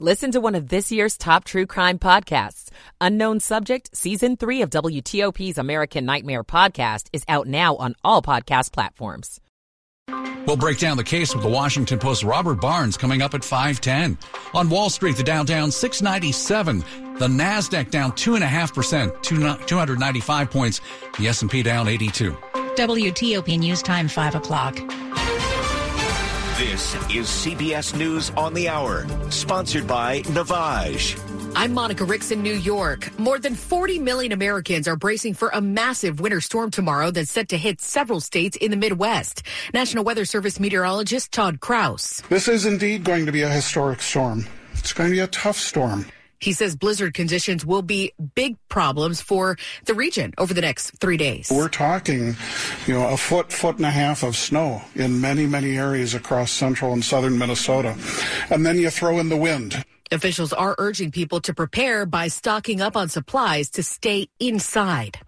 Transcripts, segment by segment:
Listen to one of this year's top true crime podcasts. Unknown Subject, Season 3 of WTOP's American Nightmare podcast is out now on all podcast platforms. We'll break down the case with the Washington Post Robert Barnes coming up at 510. On Wall Street, the Dow down 697. The NASDAQ down 2.5%, 295 points. The S&P down 82. WTOP News Time, 5 o'clock. This is CBS News on the Hour, sponsored by Navage. I'm Monica Ricks in New York. More than 40 million Americans are bracing for a massive winter storm tomorrow that's set to hit several states in the Midwest. National Weather Service meteorologist Todd Kraus. This is indeed going to be a historic storm. It's going to be a tough storm. He says blizzard conditions will be big problems for the region over the next three days. We're talking, you know, a foot, foot and a half of snow in many, many areas across central and southern Minnesota. And then you throw in the wind. Officials are urging people to prepare by stocking up on supplies to stay inside.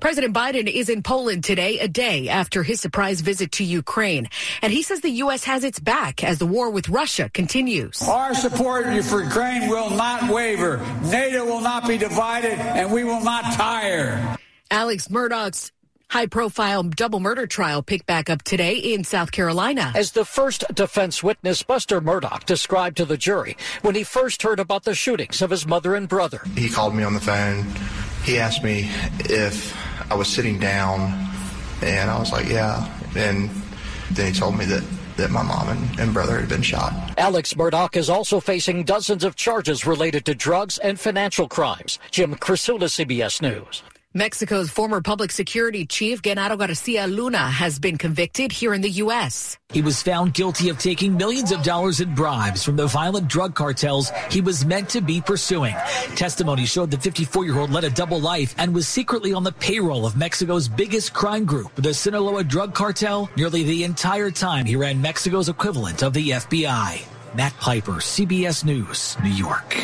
President Biden is in Poland today, a day after his surprise visit to Ukraine. And he says the U.S. has its back as the war with Russia continues. Our support for Ukraine will not waver. NATO will not be divided, and we will not tire. Alex Murdaugh's High profile double murder trial picked back up today in South Carolina. As the first defense witness, Buster Murdaugh described to the jury when he first heard about the shootings of his mother and brother. He called me on the phone. He asked me if I was sitting down, and I was like, yeah. And then he told me that that my mom and, and, brother had been shot. Alex Murdaugh is also facing dozens of charges related to drugs and financial crimes. Jim Krasula, CBS News. Mexico's former public security chief, Genaro Garcia Luna, has been convicted here in the U.S. He was found guilty of taking millions of dollars in bribes from the violent drug cartels he was meant to be pursuing. Testimony showed the 54 year old led a double life and was secretly on the payroll of Mexico's biggest crime group, the Sinaloa drug cartel, nearly the entire time he ran Mexico's equivalent of the FBI. Matt Piper, CBS News, New York.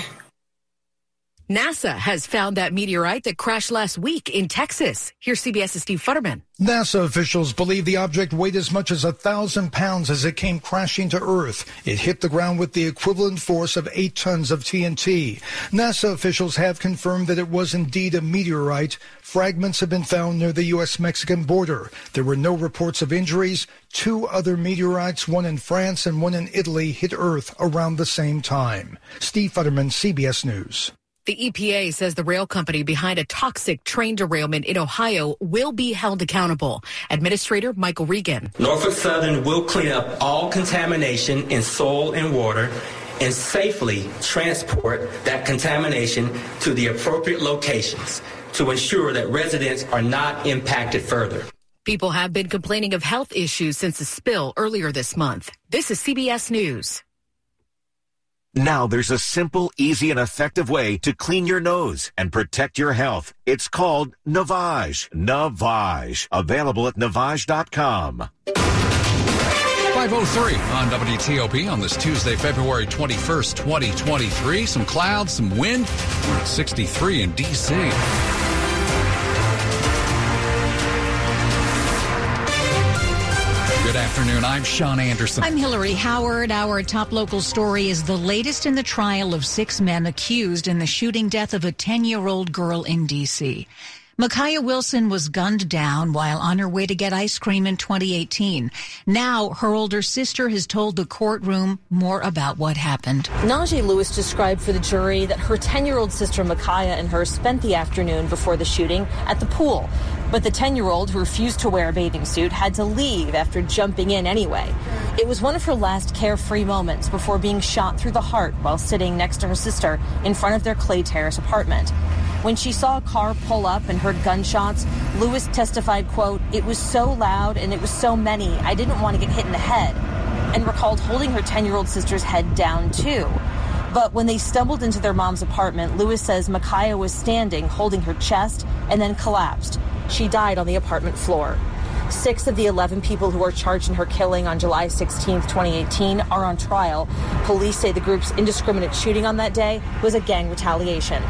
NASA has found that meteorite that crashed last week in Texas. Here's CBS's Steve Futterman. NASA officials believe the object weighed as much as a thousand pounds as it came crashing to Earth. It hit the ground with the equivalent force of eight tons of TNT. NASA officials have confirmed that it was indeed a meteorite. Fragments have been found near the U.S.-Mexican border. There were no reports of injuries. Two other meteorites, one in France and one in Italy, hit Earth around the same time. Steve Futterman, CBS News. The EPA says the rail company behind a toxic train derailment in Ohio will be held accountable. Administrator Michael Regan. Norfolk Southern will clean up all contamination in soil and water and safely transport that contamination to the appropriate locations to ensure that residents are not impacted further. People have been complaining of health issues since the spill earlier this month. This is CBS News. Now there's a simple, easy, and effective way to clean your nose and protect your health. It's called Navage. Navage. Available at Navage.com. 503 on WTOP on this Tuesday, February 21st, 2023. Some clouds, some wind. We're at 63 in D.C. afternoon. I'm Sean Anderson. I'm Hillary Howard. Our top local story is the latest in the trial of six men accused in the shooting death of a 10 year old girl in D.C. Micaiah Wilson was gunned down while on her way to get ice cream in 2018. Now, her older sister has told the courtroom more about what happened. Najee Lewis described for the jury that her 10 year old sister Micaiah and her spent the afternoon before the shooting at the pool. But the 10 year old who refused to wear a bathing suit had to leave after jumping in anyway. It was one of her last carefree moments before being shot through the heart while sitting next to her sister in front of their Clay Terrace apartment. When she saw a car pull up and heard gunshots, Lewis testified, quote, it was so loud and it was so many, I didn't want to get hit in the head, and recalled holding her 10-year-old sister's head down too. But when they stumbled into their mom's apartment, Lewis says Micaiah was standing, holding her chest, and then collapsed. She died on the apartment floor. Six of the 11 people who are charged in her killing on July 16, 2018, are on trial. Police say the group's indiscriminate shooting on that day was a gang retaliation.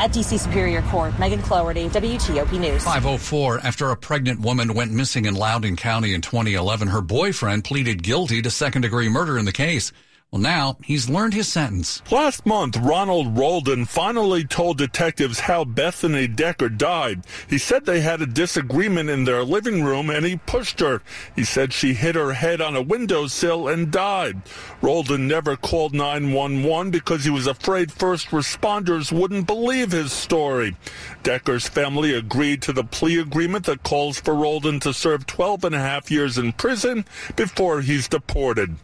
At DC Superior Court, Megan Cloherty, WTOP News. 504. After a pregnant woman went missing in Loudoun County in 2011, her boyfriend pleaded guilty to second degree murder in the case. Well, now he's learned his sentence. Last month, Ronald Roldan finally told detectives how Bethany Decker died. He said they had a disagreement in their living room and he pushed her. He said she hit her head on a windowsill and died. Roldan never called 911 because he was afraid first responders wouldn't believe his story. Decker's family agreed to the plea agreement that calls for Roldan to serve 12 and a half years in prison before he's deported.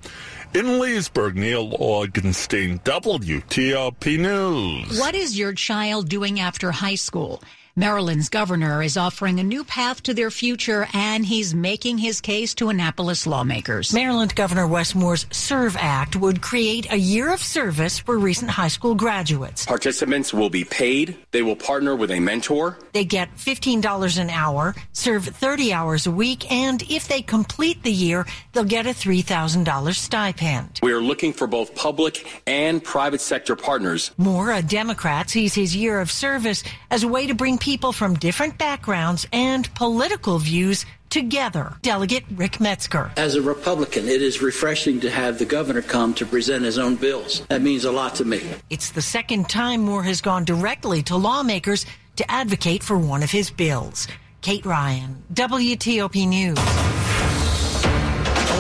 In Leesburg, Neil Augenstein, WTOP News. What is your child doing after high school? Maryland's governor is offering a new path to their future, and he's making his case to Annapolis lawmakers. Maryland Governor Wes Moore's SERVE Act would create a year of service for recent high school graduates. Participants will be paid. They will partner with a mentor. They get $15 an hour, serve 30 hours a week, and if they complete the year, they'll get a $3,000 stipend. We are looking for both public and private sector partners. Moore, a Democrat, sees his year of service as a way to bring people from different backgrounds and political views together. Delegate Rick Metzger. As a Republican, it is refreshing to have the governor come to present his own bills. That means a lot to me. It's the second time Moore has gone directly to lawmakers to advocate for one of his bills. Kate Ryan, WTOP News.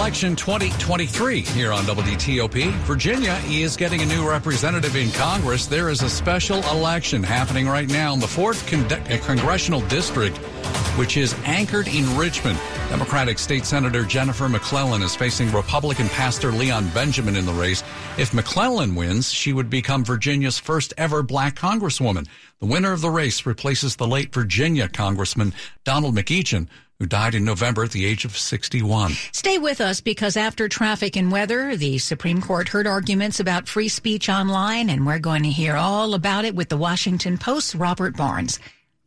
Election 2023 here on WTOP. Virginia is getting a new representative in Congress. There is a special election happening right now in the 4th con- uh, Congressional District, which is anchored in Richmond. Democratic State Senator Jennifer McClellan is facing Republican Pastor Leon Benjamin in the race. If McClellan wins, she would become Virginia's first ever black congresswoman. The winner of the race replaces the late Virginia Congressman Donald McEachin, who died in November at the age of 61. Stay with us because after traffic and weather, the Supreme Court heard arguments about free speech online, and we're going to hear all about it with the Washington Post's Robert Barnes.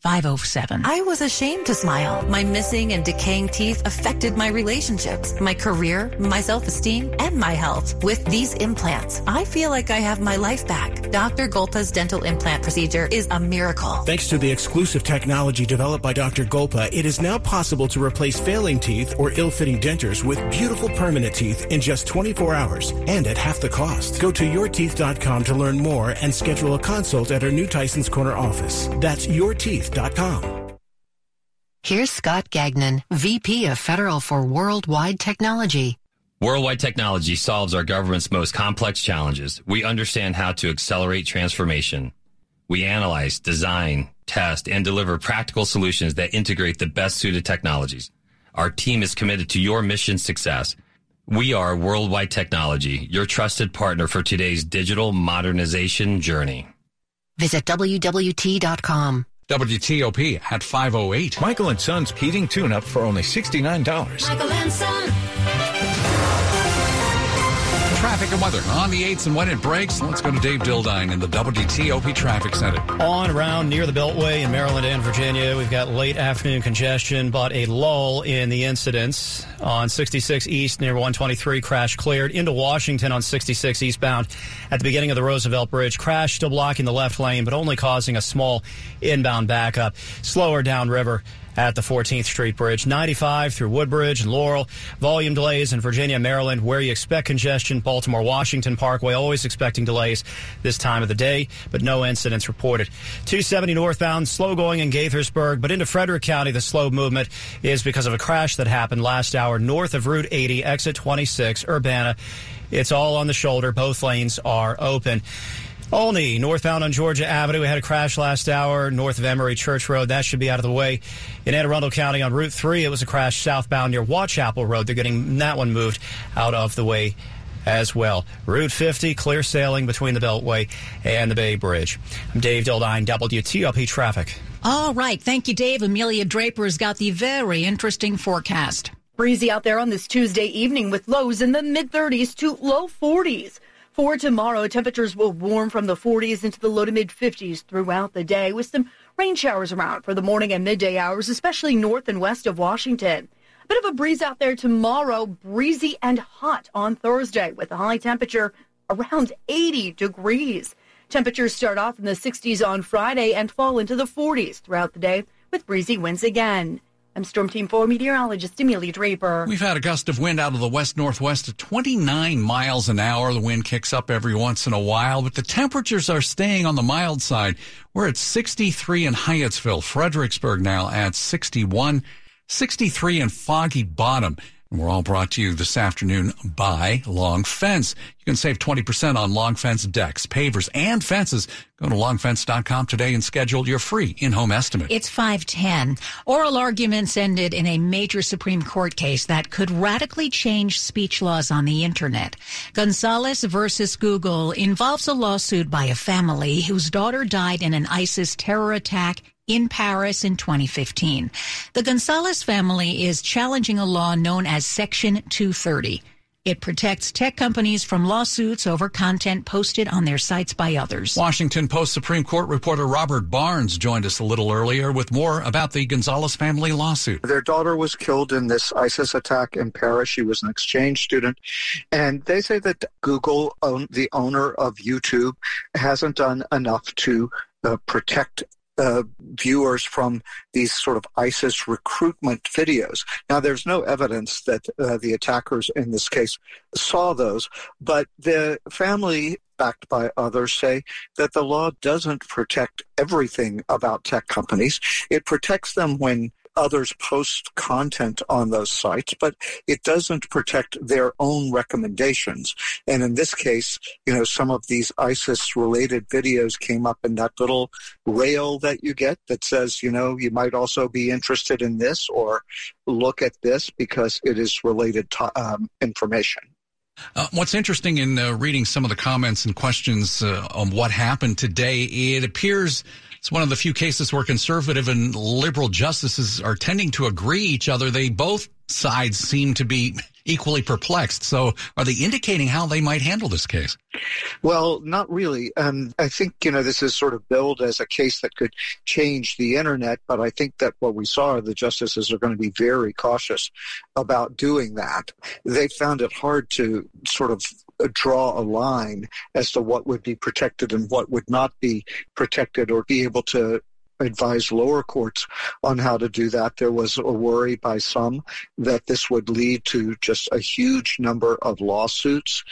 507. I was ashamed to smile. My missing and decaying teeth affected my relationships, my career, my self-esteem, and my health. With these implants, I feel like I have my life back. Dr. Golpa's dental implant procedure is a miracle. Thanks to the exclusive technology developed by Dr. Golpa, it is now possible to replace failing teeth or ill-fitting dentures with beautiful permanent teeth in just 24 hours and at half the cost. Go to yourteeth.com to learn more and schedule a consult at our new Tyson's Corner office. That's yourteeth.com. Here's Scott Gagnon, VP of Federal for Worldwide Technology. Worldwide technology solves our government's most complex challenges. We understand how to accelerate transformation. We analyze, design, test, and deliver practical solutions that integrate the best suited technologies. Our team is committed to your mission success. We are Worldwide Technology, your trusted partner for today's digital modernization journey. Visit WWT.com. WTOP at 508. Michael and Son's heating tune up for only $69. Michael and Son. Traffic and weather on the 8s and when it breaks. Let's go to Dave Dildine in the WTOP Traffic Center. On around near the Beltway in Maryland and Virginia, we've got late afternoon congestion, but a lull in the incidents. On 66 East near 123, crash cleared. Into Washington on 66 eastbound at the beginning of the Roosevelt Bridge. Crash still blocking the left lane, but only causing a small inbound backup. Slower downriver at the 14th Street Bridge. 95 through Woodbridge and Laurel. Volume delays in Virginia, Maryland, where you expect congestion. Baltimore, Washington Parkway, always expecting delays this time of the day, but no incidents reported. 270 northbound, slow going in Gaithersburg, but into Frederick County, the slow movement is because of a crash that happened last hour north of Route 80, exit 26, Urbana. It's all on the shoulder. Both lanes are open. Olney, northbound on Georgia Avenue. We had a crash last hour north of Emory Church Road. That should be out of the way. In Anne Arundel County on Route 3, it was a crash southbound near Waugh Chapel Road. They're getting that one moved out of the way as well. Route 50, clear sailing between the Beltway and the Bay Bridge. I'm Dave Dildine, WTOP Traffic. All right. Thank you, Dave. Amelia Draper's got the very interesting forecast. Breezy out there on this Tuesday evening with lows in the mid 30s to low 40s. For tomorrow, temperatures will warm from the 40s into the low to mid 50s throughout the day with some rain showers around for the morning and midday hours, especially north and west of Washington. A bit of a breeze out there tomorrow, breezy and hot on Thursday with a high temperature around 80 degrees. Temperatures start off in the 60s on Friday and fall into the 40s throughout the day with breezy winds again. I'm Storm Team 4 meteorologist Amelia Draper. We've had a gust of wind out of the west northwest at 29 miles an hour. The wind kicks up every once in a while, but the temperatures are staying on the mild side. We're at 63 in Hyattsville, Fredericksburg now at 61, 63 in Foggy Bottom. We're all brought to you this afternoon by Long Fence. You can save 20% on Long Fence decks, pavers, and fences. Go to longfence.com today and schedule your free in-home estimate. It's 510. Oral arguments ended in a major Supreme Court case that could radically change speech laws on the internet. Gonzalez versus Google involves a lawsuit by a family whose daughter died in an ISIS terror attack in Paris in 2015. The Gonzalez family is challenging a law known as Section 230. It protects tech companies from lawsuits over content posted on their sites by others. Washington Post Supreme Court reporter Robert Barnes joined us a little earlier with more about the Gonzalez family lawsuit. Their daughter was killed in this ISIS attack in Paris. She was an exchange student. And they say that Google, the owner of YouTube, hasn't done enough to uh, protect uh, viewers from these sort of ISIS recruitment videos. Now, there's no evidence that uh, the attackers in this case saw those, but the family, backed by others, say that the law doesn't protect everything about tech companies. It protects them when others post content on those sites, but it doesn't protect their own recommendations. And in this case, you know, some of these ISIS related videos came up in that little rail that you get that says, you know, you might also be interested in this or look at this because it is related to um, information. Uh, what's interesting in uh, reading some of the comments and questions uh, on what happened today, it appears it's one of the few cases where conservative and liberal justices are tending to agree each other. They both sides seem to be equally perplexed. So are they indicating how they might handle this case? Well, not really. Um, I think, you know, this is sort of billed as a case that could change the internet, but I think that what we saw, the justices are going to be very cautious about doing that. They found it hard to sort of draw a line as to what would be protected and what would not be protected or be able to advise lower courts on how to do that. There was a worry by some that this would lead to just a huge number of lawsuits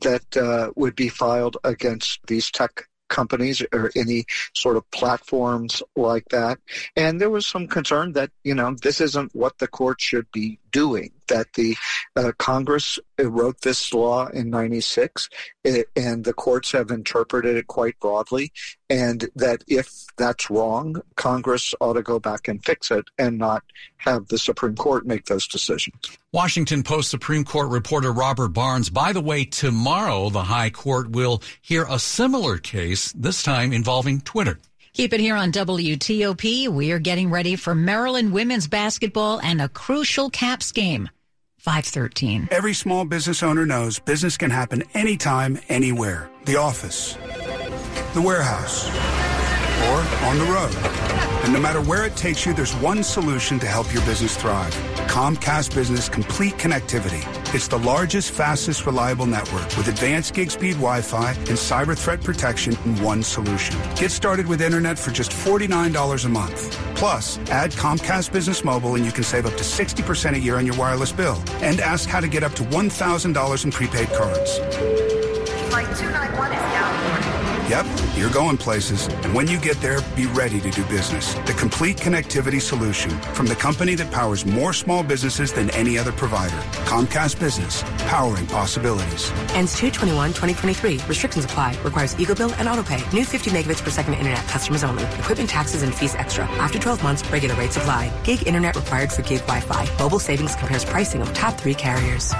that uh, would be filed against these tech companies or any sort of platforms like that. And there was some concern that, you know, this isn't what the court should be doing, that the uh, Congress wrote this law in 96 and the courts have interpreted it quite broadly and that if that's wrong, Congress ought to go back and fix it and not have the Supreme Court make those decisions. Washington Post Supreme Court reporter Robert Barnes. By the way, tomorrow the High Court will hear a similar case, this time involving Twitter. Keep it here on WTOP. We are getting ready for Maryland women's basketball and a crucial Caps game. 513. Every small business owner knows business can happen anytime, anywhere. The office, the warehouse, or on the road. And no matter where it takes you, there's one solution to help your business thrive. Comcast Business Complete Connectivity. It's the largest, fastest, reliable network with advanced gig speed Wi-Fi and cyber threat protection in one solution. Get started with internet for just $49 a month. Plus, add Comcast Business Mobile and you can save up to 60% a year on your wireless bill. And ask how to get up to $1,000 in prepaid cards. Flight 291 is down Yep, you're going places. And when you get there, be ready to do business. The complete connectivity solution from the company that powers more small businesses than any other provider. Comcast Business, powering possibilities. Ends 221 2023. Restrictions apply. Requires Eagle Bill and AutoPay. New 50 megabits per second internet. Customers only. Equipment taxes and fees extra. After 12 months, regular rates apply. Gig internet required for gig Wi-Fi. Mobile savings compares pricing of top three carriers.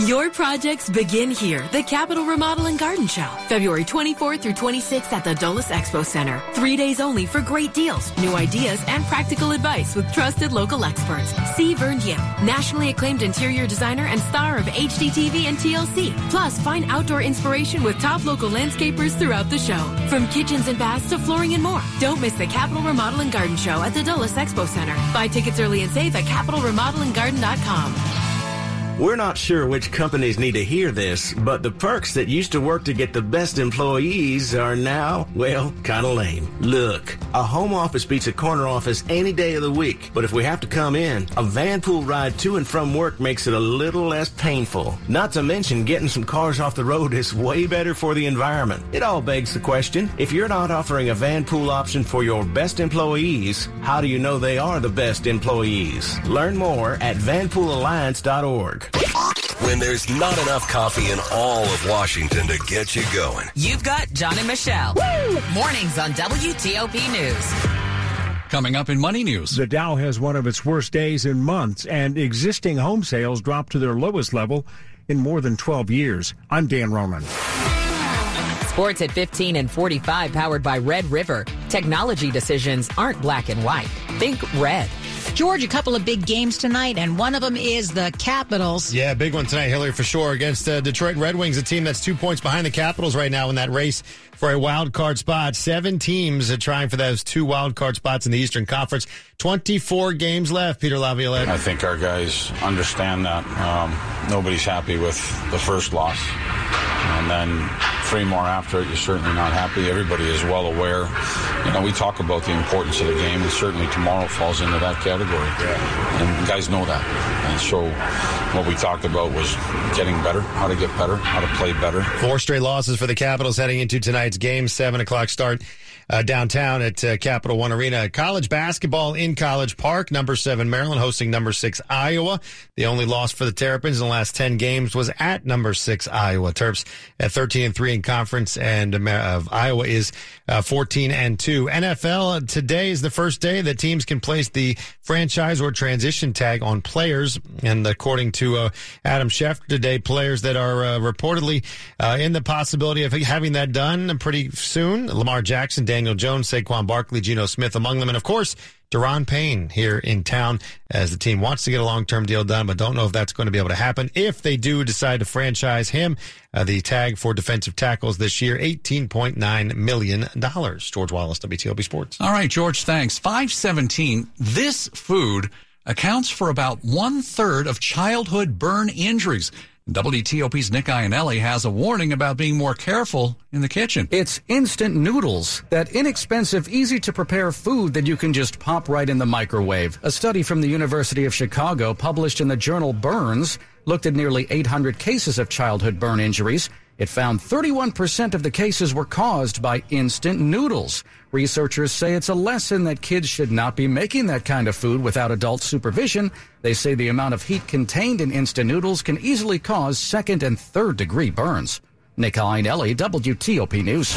Your projects begin here. The Capital Remodel and Garden Show. February 24th through 26th at the Dulles Expo Center. Three days only for great deals, new ideas, and practical advice with trusted local experts. See Vern Yip, nationally acclaimed interior designer and star of HGTV and TLC. Plus, find outdoor inspiration with top local landscapers throughout the show. From kitchens and baths to flooring and more. Don't miss the Capital Remodel and Garden Show at the Dulles Expo Center. Buy tickets early and save at capitalremodelandgarden.com. We're not sure which companies need to hear this, but the perks that used to work to get the best employees are now, well, kind of lame. Look, a home office beats a corner office any day of the week, but if we have to come in, a vanpool ride to and from work makes it a little less painful. Not to mention getting some cars off the road is way better for the environment. It all begs the question, if you're not offering a vanpool option for your best employees, how do you know they are the best employees? Learn more at vanpoolalliance.org. When there's not enough coffee in all of Washington to get you going. You've got John and Michelle. Woo! Mornings on WTOP News. Coming up in Money News. The Dow has one of its worst days in months, and existing home sales dropped to their lowest level in more than 12 years. I'm Dan Ronan. Sports at 15 and 45, powered by Red River. Technology decisions aren't black and white. Think red. George, a couple of big games tonight, and one of them is the Capitals. Yeah, big one tonight, Hillary, for sure, against the Detroit Red Wings, a team that's two points behind the Capitals right now in that race for a wild card spot. Seven teams are trying for those two wild card spots in the Eastern Conference. 24 games left, Peter Laviolette. I think our guys understand that. Um, nobody's happy with the first loss. And then three more after it, you're certainly not happy. Everybody is well aware. You know, we talk about the importance of the game, and certainly tomorrow falls into that category. Yeah. And guys know that. And so what we talked about was getting better, how to get better, how to play better. Four straight losses for the Capitals heading into tonight's game, 7 o'clock start uh, downtown at uh, Capital One Arena. College basketball in College Park. Number seven Maryland hosting number six Iowa. The only loss for the Terrapins in the last ten games was at number six Iowa. Terps at thirteen and three in conference, and uh, Iowa is uh, fourteen and two. NFL today is the first day that teams can place the franchise or transition tag on players, and according to uh, Adam Schefter today, players that are uh, reportedly in the possibility of having that done pretty soon. Lamar Jackson. Daniel Jones, Saquon Barkley, Geno Smith among them. And of course, Daron Payne here in town as the team wants to get a long-term deal done, but don't know if that's going to be able to happen. If they do decide to franchise him, uh, the tag for defensive tackles this year, $18.9 million. George Wallace, WTOP Sports. All right, George, thanks. 517, this food accounts for about one third of childhood burn injuries. WTOP's Nick Iannelli has a warning about being more careful in the kitchen. It's instant noodles, that inexpensive, easy to prepare food that you can just pop right in the microwave. A study from the University of Chicago published in the journal Burns looked at nearly 800 cases of childhood burn injuries it found 31% of the cases were caused by instant noodles. Researchers say it's a lesson that kids should not be making that kind of food without adult supervision. They say the amount of heat contained in instant noodles can easily cause second and third degree burns. Nick Iannelli, WTOP News.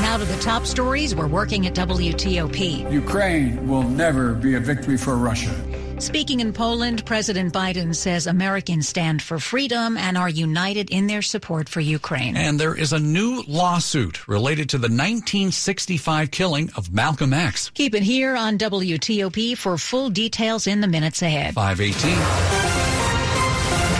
Now to the top stories we're working at WTOP. Ukraine will never be a victory for Russia. Speaking in Poland, President Biden says Americans stand for freedom and are united in their support for Ukraine. And there is a new lawsuit related to the 1965 killing of Malcolm X. Keep it here on WTOP for full details in the minutes ahead. 518.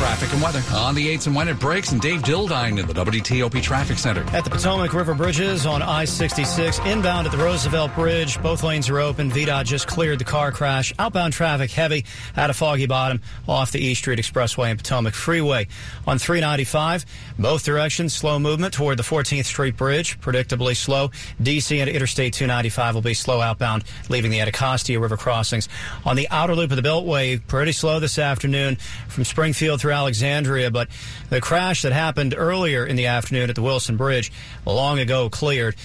Traffic and weather on the 8s and when it breaks. And Dave Dildine in the WTOP Traffic Center. At the Potomac River Bridges on I 66, inbound at the Roosevelt Bridge, both lanes are open. VDOT just cleared the car crash. Outbound traffic heavy at a foggy bottom off the East Street Expressway and Potomac Freeway. On 395, both directions, slow movement toward the 14th Street Bridge, predictably slow. DC and Interstate 295 will be slow outbound, leaving the Anacostia River crossings. On the outer loop of the Beltway, pretty slow this afternoon from Springfield through Alexandria, but the crash that happened earlier in the afternoon at the Wilson Bridge long ago cleared.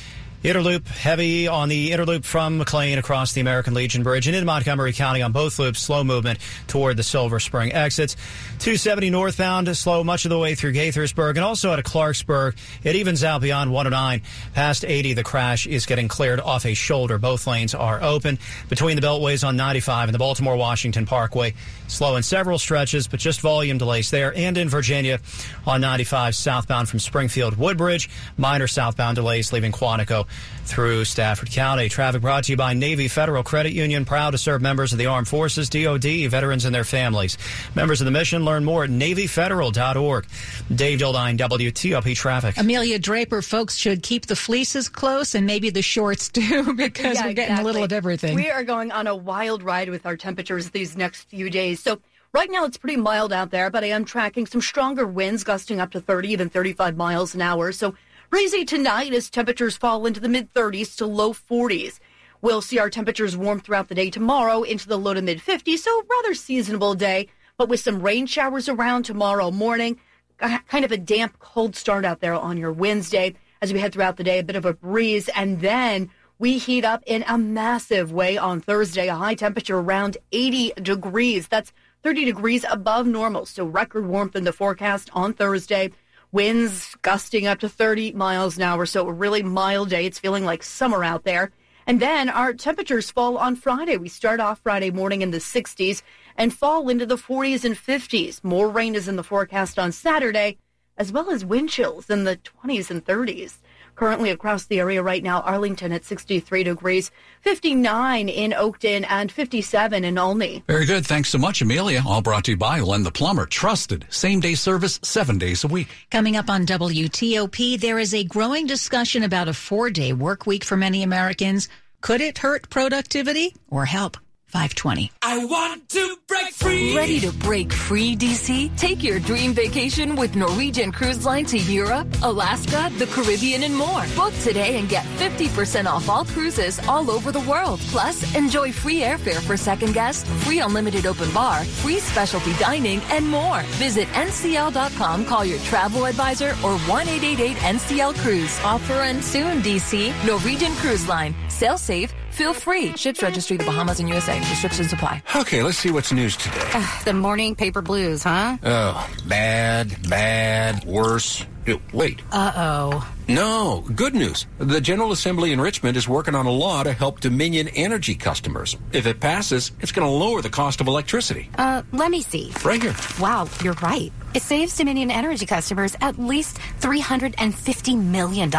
Inner Loop heavy on the Inner Loop from McLean across the American Legion Bridge and in Montgomery County on both loops. Slow movement toward the Silver Spring exits. 270 northbound slow much of the way through Gaithersburg and also out of Clarksburg. It evens out beyond 109. Past 80, the crash is getting cleared off a shoulder. Both lanes are open between the beltways on 95 and the Baltimore Washington Parkway. Slow in several stretches, but just volume delays there and in Virginia on 95 southbound from Springfield Woodbridge. Minor southbound delays leaving Quantico through Stafford County. Traffic brought to you by Navy Federal Credit Union, proud to serve members of the Armed Forces, DOD, veterans, and their families. Members of the mission learn more at NavyFederal.org. Dave Dildine, WTOP Traffic. Amelia Draper, folks should keep the fleeces close and maybe the shorts too, because Yeah, we're getting a little of everything. We are going on a wild ride with our temperatures these next few days. So Right now, it's pretty mild out there, but I am tracking some stronger winds gusting up to 30, even 35 miles an hour. So breezy tonight as temperatures fall into the mid 30s to low 40s. We'll see our temperatures warm throughout the day tomorrow into the low to mid 50s, so rather seasonable day, but with some rain showers around tomorrow morning. Kind of a damp, cold start out there on your Wednesday as we head throughout the day, a bit of a breeze, and then we heat up in a massive way on Thursday, a high temperature around 80 degrees. That's 30 degrees above normal, so record warmth in the forecast on Thursday. Winds gusting up to 30 miles an hour, so a really mild day. It's feeling like summer out there. And then our temperatures fall on Friday. We start off Friday morning in the 60s and fall into the 40s and 50s. More rain is in the forecast on Saturday, as well as wind chills in the 20s and 30s. Currently across the area right now, Arlington at 63 degrees, 59 in Oakton, and 57 in Olney. Very good. Thanks so much, Amelia. All brought to you by Len the Plumber. Trusted same day service seven days a week. Coming up on WTOP, there is a growing discussion about a four day work week for many Americans. Could it hurt productivity or help? 520. I want to break free. Ready to break free, DC? Take your dream vacation with Norwegian Cruise Line to Europe, Alaska, the Caribbean, and more. Book today and get 50% off all cruises all over the world. Plus, enjoy free airfare for second guests, free unlimited open bar, free specialty dining, and more. Visit ncl.com, call your travel advisor, or 1 NCL Cruise. Offer ends soon, DC. Norwegian Cruise Line. Sail safe Feel free. Ships registry the Bahamas and USA. Restrictions apply. Okay, let's see what's news today. Uh, the morning paper blues, huh? Oh, bad, bad, worse. Wait. Uh oh. No, good news. The General Assembly in Richmond is working on a law to help Dominion Energy customers. If it passes, it's going to lower the cost of electricity. Uh, let me see. Right here. Wow, you're right. It saves Dominion Energy customers at least $350 million.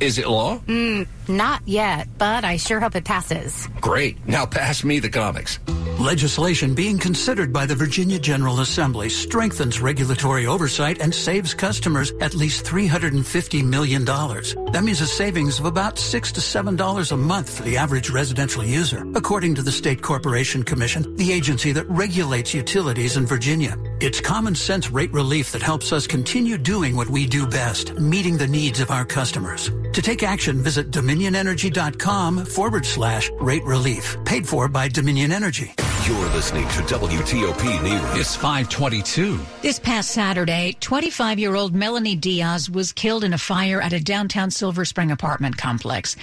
Is it law? Mm, not yet, but I sure hope it passes. Great. Now pass me the comics. Legislation being considered by the Virginia General Assembly strengthens regulatory oversight and saves customers at least $350 million. That means a savings of about 6 to $7 a month for the average residential user, according to the State Corporation Commission, the agency that regulates utilities in Virginia. It's common sense rate relief that helps us continue doing what we do best, meeting the needs of our customers. To take action, visit dominionenergy.com forward slash rate relief. Paid for by Dominion Energy. You're listening to WTOP News. It's 522. This past Saturday, 25 year old Melanie Diaz was killed in a fire at a downtown Silver Spring apartment complex.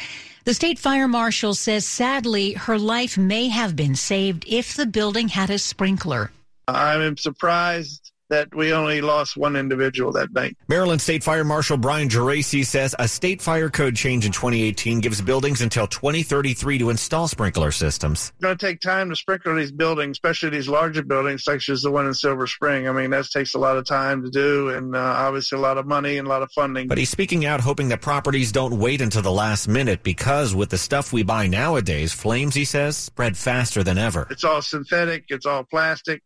The state fire marshal says sadly her life may have been saved if the building had a sprinkler. I'm surprised that we only lost one individual that night. Maryland State Fire Marshal Brian Geraci says a state fire code change in 2018 gives buildings until 2033 to install sprinkler systems. It's going to take time to sprinkle these buildings, especially these larger buildings, such as the one in Silver Spring. I mean, that takes a lot of time to do and uh, obviously a lot of money and a lot of funding. But he's speaking out, hoping that properties don't wait until the last minute because with the stuff we buy nowadays, flames, he says, spread faster than ever. It's all synthetic, it's all plastic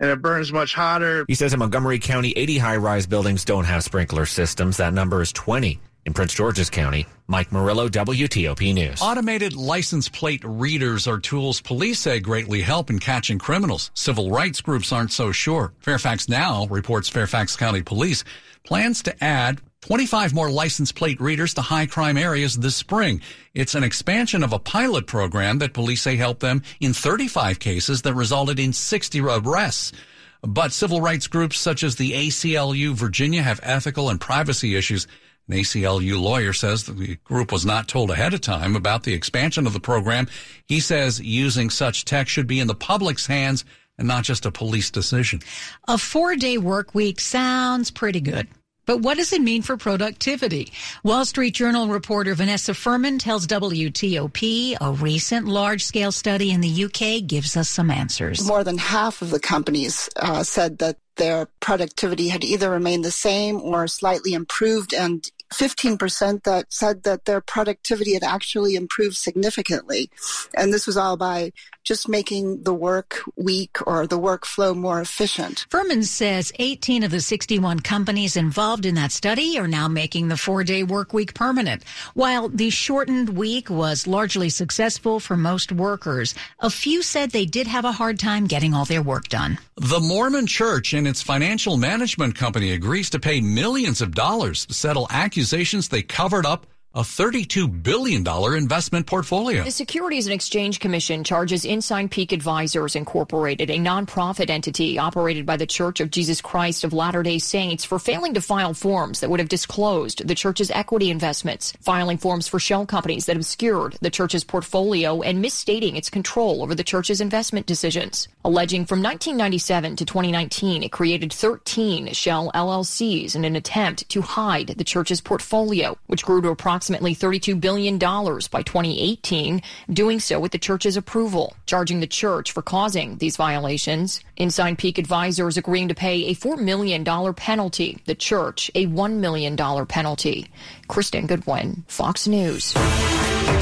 and it burns much hotter. He says in Montgomery County, 80 high rise buildings don't have sprinkler systems. That number is 20. In Prince George's County, Mike Murillo, WTOP News. Automated license plate readers are tools police say greatly help in catching criminals. Civil rights groups aren't so sure. Fairfax Now reports Fairfax County Police plans to add 25 more license plate readers to high crime areas this spring. It's an expansion of a pilot program that police say helped them in 35 cases that resulted in 60 arrests. But civil rights groups such as the ACLU Virginia have ethical and privacy issues. An ACLU lawyer says the group was not told ahead of time about the expansion of the program. He says using such tech should be in the public's hands and not just a police decision. A four day work week sounds pretty good. But what does it mean for productivity? Wall Street Journal reporter Vanessa Furman tells WTOP a recent large scale study in the UK gives us some answers. More than half of the companies uh, said that their productivity had either remained the same or slightly improved. And 15% that said that their productivity had actually improved significantly. And this was all by just making the work week or the workflow more efficient. Furman says 18 of the 61 companies involved in that study are now making the four day work week permanent. While the shortened week was largely successful for most workers, a few said they did have a hard time getting all their work done. The Mormon Church and its financial management company agrees to pay millions of dollars to settle accusations they covered up a $32 billion investment portfolio. The Securities and Exchange Commission charges Ensign Peak Advisors Incorporated, a nonprofit entity operated by the Church of Jesus Christ of Latter-day Saints, for failing to file forms that would have disclosed the church's equity investments, filing forms for shell companies that obscured the church's portfolio, and misstating its control over the church's investment decisions. Alleging from 1997 to 2019, it created 13 shell LLCs in an attempt to hide the church's portfolio, which grew to approximately approximately $32 billion by 2018, doing so with the church's approval, charging the church for causing these violations. Ensign Peak Advisors agreeing to pay a $4 million penalty, the church a $1 million penalty. Kristen Goodwin, Fox News.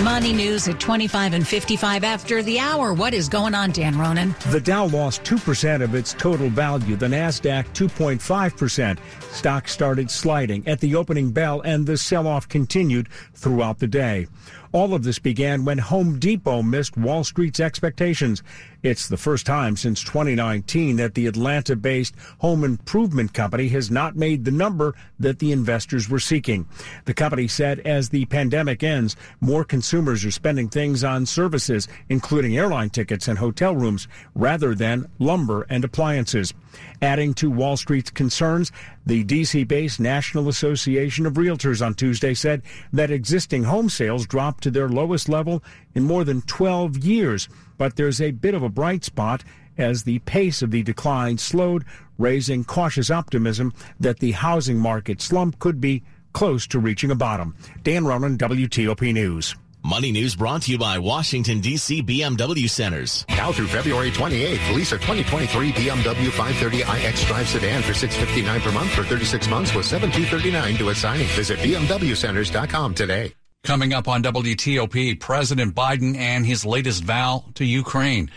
Money news at 25 and 55 after the hour. What is going on, Dan Ronan? The Dow lost 2% of its total value, the NASDAQ 2.5%. Stocks started sliding at the opening bell, and the sell off continued throughout the day. All of this began when Home Depot missed Wall Street's expectations. It's the first time since 2019 that the Atlanta based home improvement company has not made the number that the investors were seeking. The company said as the pandemic ends, more consumers are spending things on services, including airline tickets and hotel rooms, rather than lumber and appliances. Adding to Wall Street's concerns, the DC based National Association of Realtors on Tuesday said that existing home sales dropped to their lowest level in more than 12 years. But there's a bit of a bright spot as the pace of the decline slowed, raising cautious optimism that the housing market slump could be close to reaching a bottom. Dan Ronan, WTOP News. Money News brought to you by Washington, D.C. BMW Centers. Now through February 28th, lease a 2023 BMW 530iX Drive sedan for 659 per month for 36 months with $7,239 to a signing. Visit BMWCenters.com today. Coming up on WTOP, President Biden and his latest vow to Ukraine.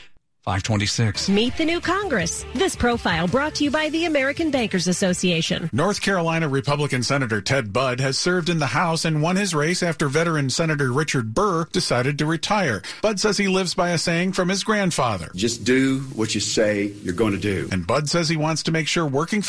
526. Meet the new Congress. This profile brought to you by the American Bankers Association. North Carolina Republican Senator Ted Budd has served in the House and won his race after veteran Senator Richard Burr decided to retire. Budd says he lives by a saying from his grandfather. Just do what you say you're going to do. And Budd says he wants to make sure working families